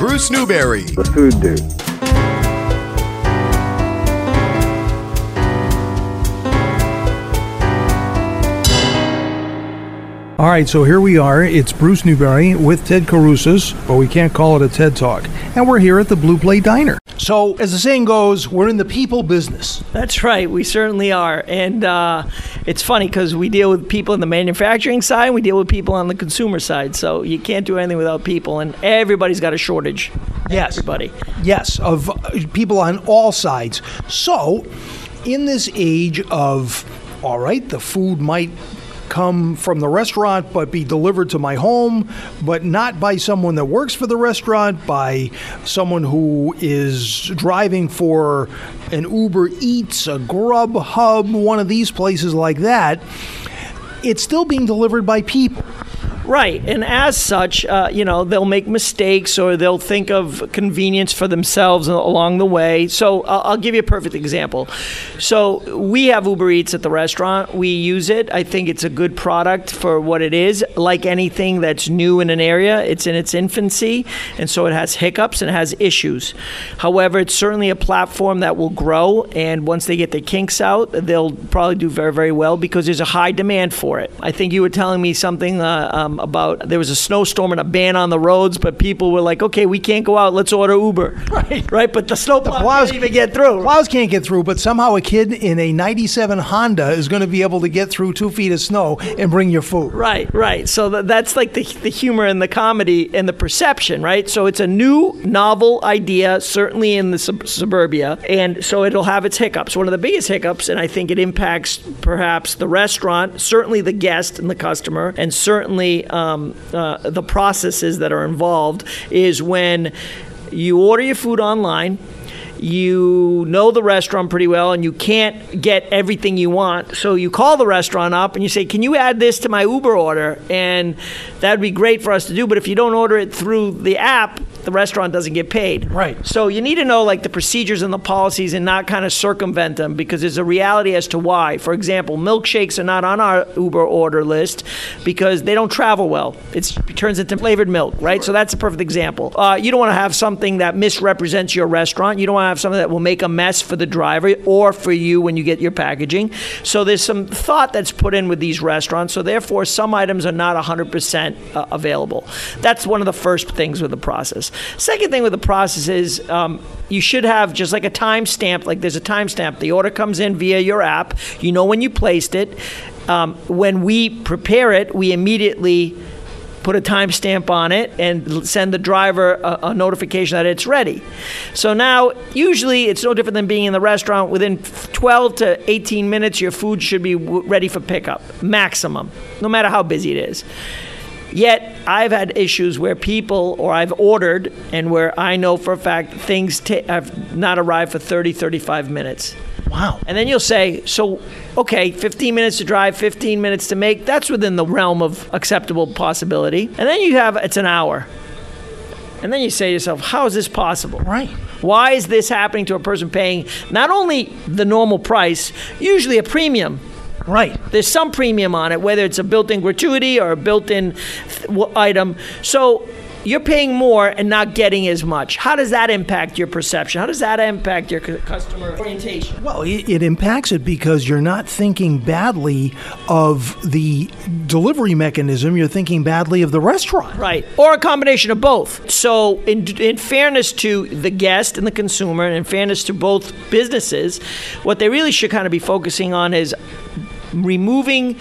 Bruce Newberry. The food dude. All right, so here we are. It's Bruce Newberry with Ted Carusas, but we can't call it a TED Talk. And we're here at the Blue Plate Diner. So, as the saying goes, we're in the people business. That's right. We certainly are. And uh, it's funny because we deal with people in the manufacturing side, we deal with people on the consumer side. So you can't do anything without people. And everybody's got a shortage. Yes. Everybody. Yes, of uh, people on all sides. So, in this age of, all right, the food might come from the restaurant but be delivered to my home, but not by someone that works for the restaurant, by someone who is driving for an Uber Eats, a Grubhub, one of these places like that. It's still being delivered by people. Right, and as such, uh, you know, they'll make mistakes or they'll think of convenience for themselves along the way. So I'll, I'll give you a perfect example. So we have Uber Eats at the restaurant. We use it. I think it's a good product for what it is. Like anything that's new in an area, it's in its infancy, and so it has hiccups and has issues. However, it's certainly a platform that will grow, and once they get the kinks out, they'll probably do very, very well because there's a high demand for it. I think you were telling me something. Uh, um, about there was a snowstorm and a ban on the roads, but people were like, okay, we can't go out. Let's order Uber. Right. Right. But the snowplow plows- can't even get through. Plows can't get through, but somehow a kid in a 97 Honda is going to be able to get through two feet of snow and bring your food. Right, right. So th- that's like the, the humor and the comedy and the perception, right? So it's a new, novel idea, certainly in the sub- suburbia, and so it'll have its hiccups. One of the biggest hiccups, and I think it impacts perhaps the restaurant, certainly the guest and the customer, and certainly um, uh, the processes that are involved, is when you order your food online you know the restaurant pretty well and you can't get everything you want. So you call the restaurant up and you say, Can you add this to my Uber order? And that would be great for us to do. But if you don't order it through the app, the restaurant doesn't get paid. Right. So you need to know like the procedures and the policies and not kind of circumvent them because there's a reality as to why. For example, milkshakes are not on our Uber order list because they don't travel well. It's, it turns into flavored milk, right? So that's a perfect example. Uh, you don't want to have something that misrepresents your restaurant. You don't want to have something that will make a mess for the driver or for you when you get your packaging. So there's some thought that's put in with these restaurants. So therefore, some items are not 100% uh, available. That's one of the first things with the process. Second thing with the process is um, you should have just like a timestamp. Like there's a timestamp. The order comes in via your app. You know when you placed it. Um, when we prepare it, we immediately put a timestamp on it and send the driver a, a, notification that it's ready. So now, usually, it's no different than being in the restaurant. Within 12 to 18 minutes, your food should be w- ready for pickup, maximum, no matter how busy it is. Yet, I've had issues where people, or I've ordered, and where I know for a fact things ta- have not arrived for 30, 35 minutes. Wow. And then you'll say, so, okay, 15 minutes to drive, 15 minutes to make, that's within the realm of acceptable possibility. And then you have, it's an hour. And then you say to yourself, how is this possible? Right. Why is this happening to a person paying not only the normal price, usually a premium? Right. There's some premium on it, whether it's a built in gratuity or a built in item. So you're paying more and not getting as much. How does that impact your perception? How does that impact your customer orientation? Well, it, it, impacts it because you're not thinking badly of the delivery mechanism, you're thinking badly of the restaurant. Right. Or a combination of both. So, in, in fairness to the guest and the consumer, and in fairness to both businesses, what they really should kind of be focusing on is removing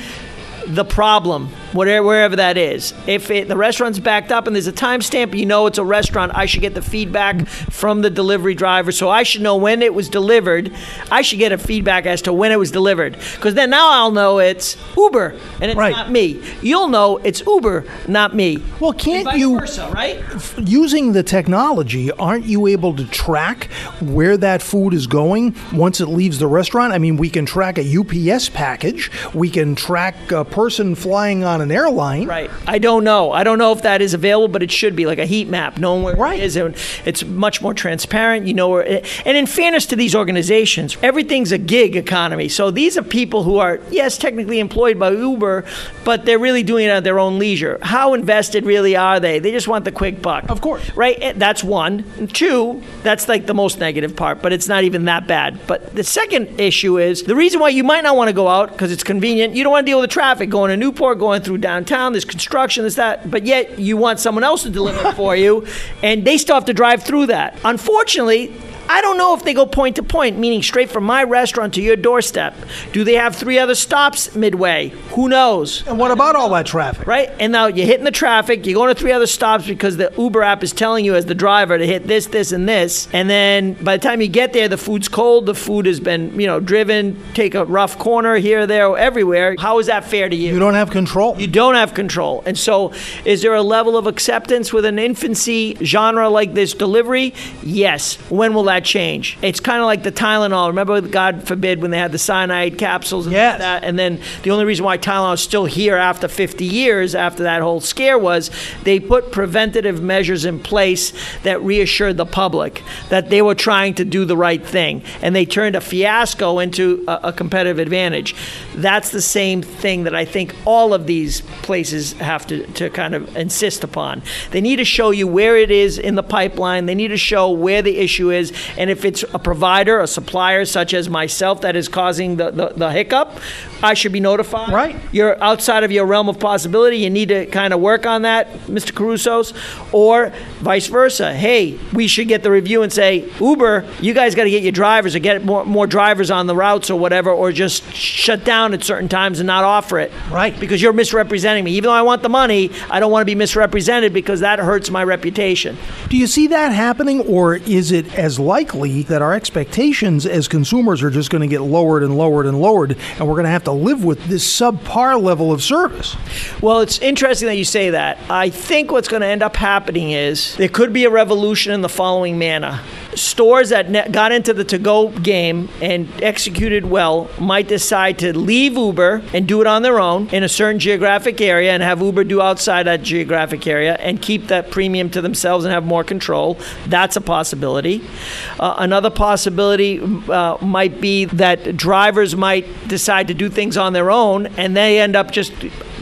the problem, whatever, wherever that is. If it, the restaurant's backed up and there's a timestamp, you know it's a restaurant. I should get the feedback from the delivery driver, so I should know when it was delivered. I should get a feedback as to when it was delivered, because then now I'll know it's Uber and it's right. not me. You'll know it's Uber, not me. Well, can't vice you, versa, right? Using the technology, aren't you able to track where that food is going once it leaves the restaurant? I mean, we can track a UPS package, we can track a person flying on on an airline. Right. I don't know. I don't know if that is available, but it should be like a heat map, knowing where Right. it is. And it's much more transparent. You know where. It, and in fairness to these organizations, everything's a gig economy. So these are people who are yes, technically employed by Uber, but they're really doing it at their own leisure. How invested really are they? They just want the quick buck. Of course. Right. Eh, That's one. And two, that's like the most negative part, but it's not even that bad. But the second issue is the reason why you might not want to go out because it's convenient. You don't want to deal with the traffic going to Newport, going through downtown. There's construction, There's that. But yet you want someone else to deliver it for you, and they still have to drive through that. Unfortunately. I don't know if they go point to point, meaning straight from my restaurant to your doorstep. Do they have three other stops midway? Who knows? And what about all that traffic? right? And now you're hitting the traffic, you're going to three other stops because the Uber app is telling you as the driver to hit this, this, and this. And then by the time you get there, the food's cold, the food has been, you know, driven, take a rough corner here, there, everywhere. How is that fair to you? You don't have control. You don't have control. And so, is there a level of acceptance with an infancy genre like this delivery? Yes. When will that change? It's kind of like the Tylenol. Remember, God forbid, when they had the cyanide capsules and Yes. that? And then the only reason why Tylenol is still here after 50 years, after that whole scare, was they put preventative measures in place that reassured the public that they were trying to do the right thing. And they turned a fiasco into a, a competitive advantage. That's the same thing that I think all of these places have to, to kind of insist upon. They need to show you where it is in the pipeline, they need to show where the issue is, and if it's a provider, a supplier such as myself that is causing the, the, the hiccup, I should be notified. Right. You're outside of your realm of possibility. You need to kind of work on that, Mr. Caruso's, or vice versa. Hey, we should get the review and say, Uber, you guys got to get your drivers or get more, more drivers on the routes or whatever, or just shut down at certain times and not offer it. Right. Because you're misrepresenting me. Even though I want the money, I don't want to be misrepresented because that hurts my reputation. Do you see that happening, or is it as likely that our expectations as consumers are just going to get lowered and lowered and lowered, and we're going to have to live with this subpar level of service? Well, it's interesting that you say that. I think what's going to end up happening is there could be a revolution in the following manner. Stores that ne- got into the to go game and executed well might decide to leave Uber and do it on their own in a certain geographic area and have Uber do outside that geographic area and keep that premium to themselves and have more control. That's a possibility. Uh, another possibility uh, might be that drivers might decide to do things on their own and they end up just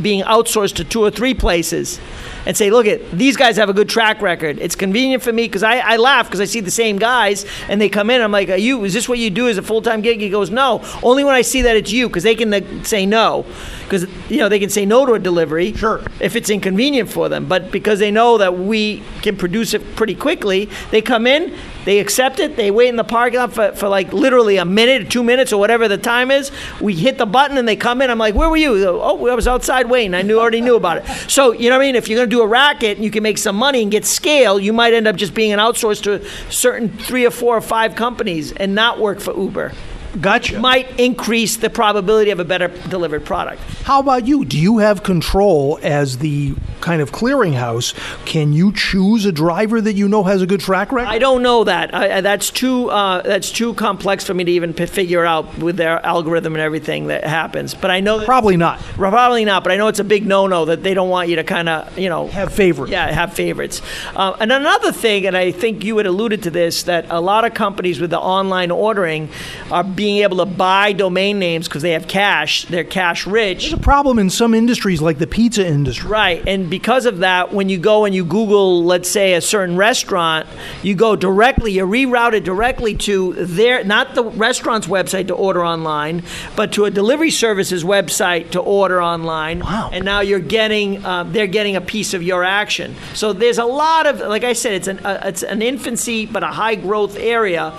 being outsourced to two or three places and say, look, at these guys have a good track record. It's convenient for me because I, I laugh because I see the same guys and they come in. I'm like, are you? Is this what you do as a full time gig? He goes, no. Only when I see that it's you because they can uh, say no because you know they can say no to a delivery. Sure. If it's inconvenient for them, but because they know that we can produce it pretty quickly, they come in, they accept it, they wait in the parking lot for, for like literally a minute, two minutes, or whatever the time is. We hit the button and they come in. I'm like, where were you? Go, Oh, I was outside waiting. I knew already knew about it. So you know what I mean? If you're gonna do a racket and you can make some money and get scale, you might end up just being an outsource to certain three or four or five companies and not work for Uber. Gotcha. Might increase the probability of a better delivered product. How about you? Do you have control as the kind of clearinghouse? Can you choose a driver that you know has a good track record? I don't know that. I, that's too uh, that's too complex for me to even p- figure out with their algorithm and everything that happens. But I know Probably not. probably not. But I know it's a big no-no that they don't want you to kind of you know Have favorites. Yeah, have favorites. Uh, and another thing, and I think you had alluded to this, that a lot of companies with the online ordering are being able to buy domain names because they have cash. They're cash rich. There's a problem in some industries like the pizza industry. Right. And because of that, when you go and you Google, let's say, a certain restaurant, you go directly, you're rerouted directly to their, not the restaurant's website to order online, but to a delivery services website to order online. Wow. And now you're getting, uh, they're getting a piece of your action. So there's a lot of, like I said, it's an, uh, it's an infancy, but a high growth area.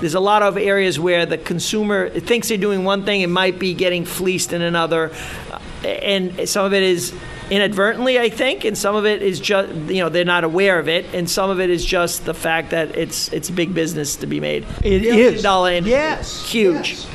There's a lot of areas where the consumer thinks they're doing one thing and might be getting fleeced in another. And some of it is inadvertently, I think, and some of it is just, you know, they're not aware of it, and some of it is just the fact that it's it's big business to be made. It is. dollar industry. Yes, Huge. yes.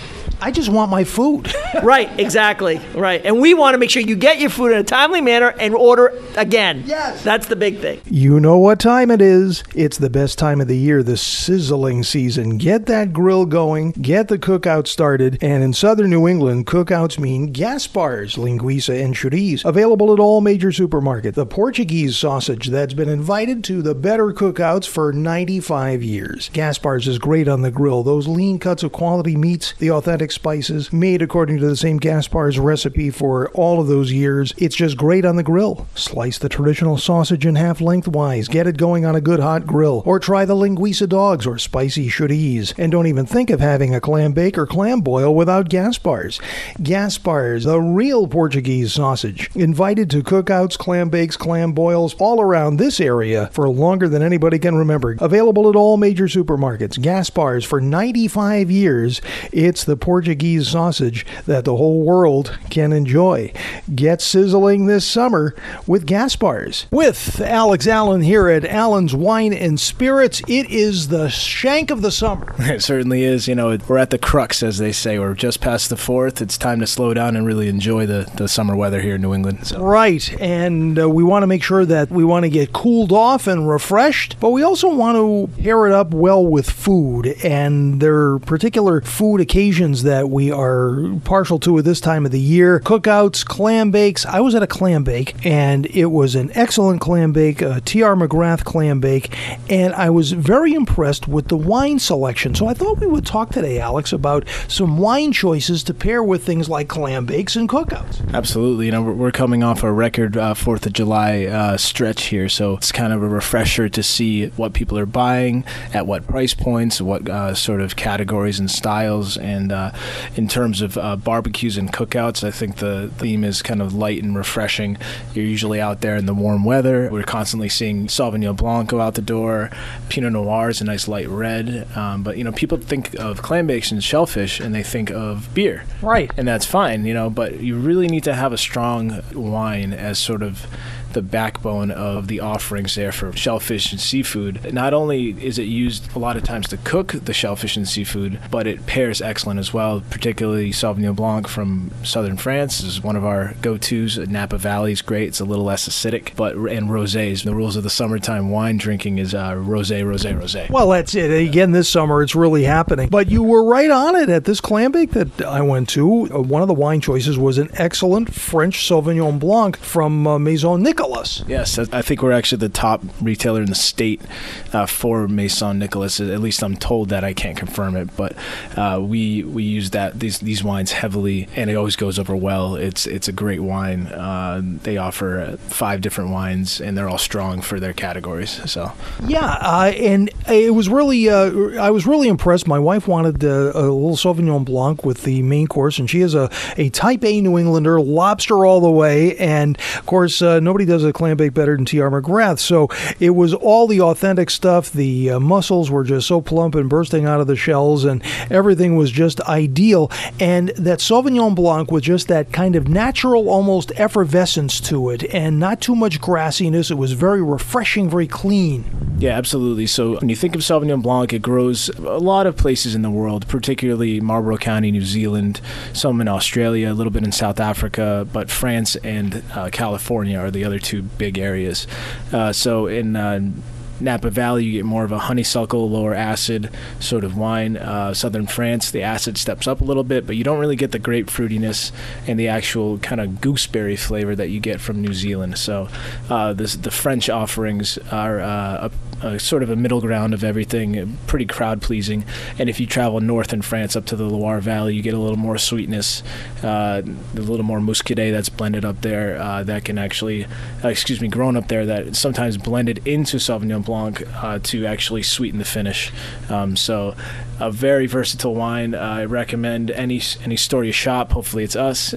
I just want my food. right, exactly. Right. And we want to make sure you get your food in a timely manner and order again. Yes. That's the big thing. You know what time it is. It's the best time of the year, the sizzling season. Get that grill going, get the cookout started, and in southern New England, cookouts mean Gaspar's, linguiça, and chorizo. Available at all major supermarkets. The Portuguese sausage that's been invited to the better cookouts for 95 years. Gaspar's is great on the grill. Those lean cuts of quality meats, the authentic spices, made according to the same Gaspar's recipe for all of those years. It's just great on the grill. Slice the traditional sausage in half lengthwise. Get it going on a good hot grill. Or try the linguiça dogs or spicy chorizo. And don't even think of having a clam bake or clam boil without Gaspar's. Gaspar's, the real Portuguese sausage. Invited to cookouts, clam bakes, clam boils all around this area for longer than anybody can remember. Available at all major supermarkets. Gaspar's for 95 years. It's the Portuguese sausage that the whole world can enjoy. Get sizzling this summer with Gaspar's. With Alex Allen here at Allen's Wine and Spirits, it is the shank of the summer. It certainly is. You know, we're at the crux, as they say. We're just past the fourth. It's time to slow down and really enjoy the, the summer weather here in New England. So. Right, and uh, we want to make sure that we want to get cooled off and refreshed, but we also want to pair it up well with food. And there are particular food occasions that we are partial to at this time of the year cookouts, clam bakes. I was at a clam bake, and it was an excellent clam bake, a T.R. McGrath clam bake, and I was very impressed with the wine selection. So I thought we would talk today, Alex, about some wine choices to pair with things like clam bakes and cookouts. Absolutely. You know, we're, coming off a record uh, Fourth of July uh, stretch here, so it's kind of a refresher to see what people are buying at what price points, what uh, sort of categories and styles, and uh, in terms of uh, barbecues and cookouts, I think the theme is kind of light and refreshing. You're usually out there in the warm weather. We're constantly seeing Sauvignon Blanc go out the door. Pinot Noir is a nice light red, um, but you know, people think of clam bakes and shellfish, and they think of beer, Right. and that's fine, you know. But you really need to have a strong wine as sort of the backbone of the offerings there for shellfish and seafood. Not only is it used a lot of times to cook the shellfish and seafood, but it pairs excellent as well. Particularly Sauvignon Blanc from southern France is one of our go-tos. Napa Valley is great; it's a little less acidic, but and rosés. The rules of the summertime wine drinking is uh, rosé, rosé, rosé. Well, that's it. Again, this summer it's really happening. But you were right on it at this clam bake that I went to. Uh, one of the wine choices was an excellent French Sauvignon Blanc from uh, Maison Nicolas. Yes, I think we're actually the top retailer in the state uh, for Maison Nicolas. At least I'm told that. I can't confirm it, but uh, we we use that these these wines heavily, and it always goes over well. It's it's a great wine. Uh, they offer uh, five different wines, and they're all strong for their categories. So Yeah, uh, and it was really, uh, I was really impressed. My wife wanted uh, a little Sauvignon Blanc with the main course, and she is a, a Type A New Englander, lobster all the way. And of course, uh, nobody does a clam bake better than T.R. McGrath. So it was all the authentic stuff. The uh, mussels were just so plump and bursting out of the shells, and everything was just ideal. And that Sauvignon Blanc with just that kind of natural, almost effervescence to it, and not too much grassiness. It was very refreshing, very clean. Yeah, absolutely. So when you think of Sauvignon Blanc, it grows a lot of places in the world, particularly Marlborough County, New Zealand, some in Australia, a little bit in South Africa, but France and uh, California are the other two big areas. Uh, so in uh, Napa Valley, you get more of a honeysuckle, lower acid sort of wine. Uh, Southern France, the acid steps up a little bit, but you don't really get the grape fruitiness and the actual kind of gooseberry flavor that you get from New Zealand. So uh, this, the French offerings are uh, sort of a middle ground of everything, pretty crowd pleasing. And if you travel north in France up to the Loire Valley, you get a little more sweetness, uh, a little more muscadet that's blended up there uh, that can actually, uh, excuse me, grown up there that sometimes blended into Sauvignon Blanc uh, to actually sweeten the finish. Um, so, a very versatile wine. Uh, I recommend any any store you shop. Hopefully, it's us.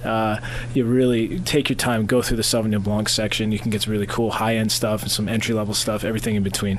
You really take your time, go through the Sauvignon Blanc section. You can get some really cool high end stuff and some entry level stuff, everything in between.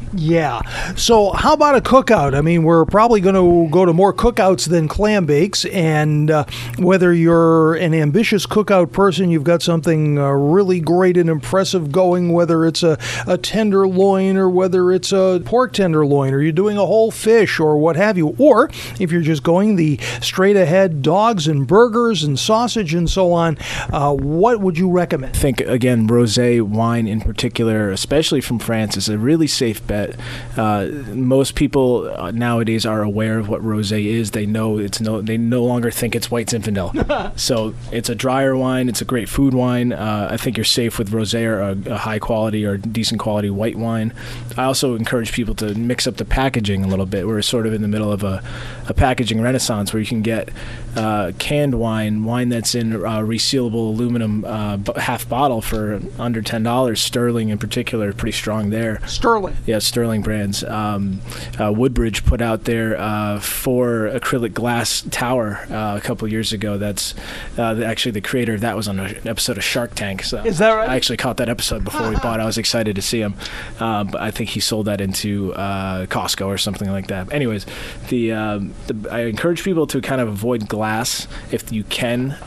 Yeah. So, how about a cookout? I mean, we're probably going to go to more cookouts than clam bakes. And uh, whether you're an ambitious cookout person, you've got something uh, really great and impressive going, whether it's a, a tenderloin or whether it's a pork tenderloin, or you're doing a whole fish or what have you. Or if you're just going the straight ahead dogs and burgers and sausage and so on, uh, what would you recommend? I think, again, rose wine in particular, especially from France, is a really safe bet that uh, most people uh, nowadays are aware of what rosé is. They know it's no. They no longer think it's white Zinfandel. so it's a drier wine. It's a great food wine. Uh, I think you're safe with rosé or a, a, high quality or decent quality white wine. I also encourage people to mix up the packaging a little bit. We're sort of in the middle of a, a packaging renaissance where you can get uh, canned wine, wine that's in uh, resealable aluminum uh, half bottle for under ten dollars. Sterling in particular, pretty strong there. Sterling. Yes, Sterling brands. Um, uh, Woodbridge put out their uh, four acrylic glass tower uh, a couple years ago. That's uh, actually the creator of that was on an episode of Shark Tank. So Is that right? I actually caught that episode before we bought. it. I was excited to see him, uh, but I think he sold that into uh, Costco or something like that. Anyways, the, um, the, I encourage people to kind of avoid glass if you can.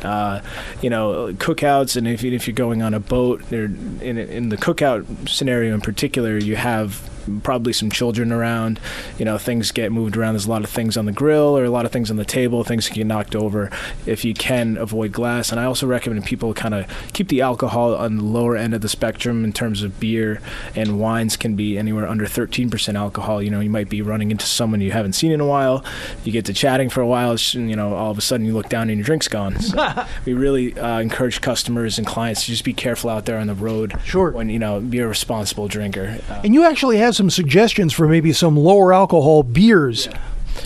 you know, cookouts, and if, if you're going on a boat, in, in the cookout scenario in particular, you have probably some children around. You know, things get moved around. There's a lot of things on the grill or a lot of things on the table. Things can get knocked over. If you can avoid glass, and I also recommend people kind of keep the alcohol on the lower end of the spectrum in terms of beer and wines can be anywhere under 13% alcohol. You know, you might be running into someone you haven't seen in a while. You get to chatting for a while. You know, all of a sudden you look down and your drink's gone. So we really uh, encourage customers and clients to just be careful out there on the road. Sure. When you know, be a responsible drinker. Uh, and you actually have some suggestions for maybe some lower alcohol beers. Yeah.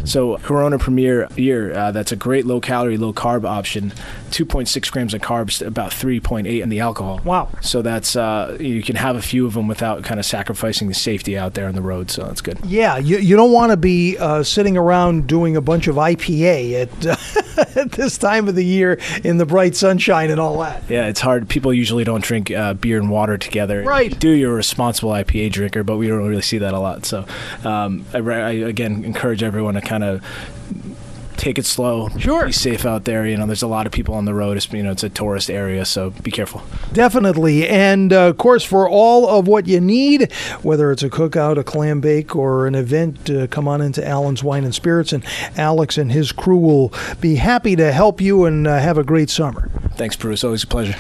So Corona Premier beer, uh, that's a great low calorie, low carb option. 2.6 grams of carbs, about 3.8 in the alcohol. Wow. So that's uh, you can have a few of them without kind of sacrificing the safety out there on the road. So that's good. Yeah, you, you don't want to be uh, sitting around doing a bunch of IPA at, at this time of the year in the bright sunshine and all that. Yeah, it's hard. People usually don't drink uh, beer and water together. Right. do you're a responsible IPA drinker, but we don't really see that a lot. So um, I, I again encourage everyone to kind of take it slow. Sure. Be safe out there. You know, there's a lot of people on the road. It's, you know, it's a tourist area, so be careful. Definitely. And uh, of course, for all of what you need, whether it's a cookout, a clam bake, or an event, uh, come on into Allen's Wine and Spirits, and Alex and his crew will be happy to help you and uh, have a great summer. Thanks, Bruce. Always a pleasure.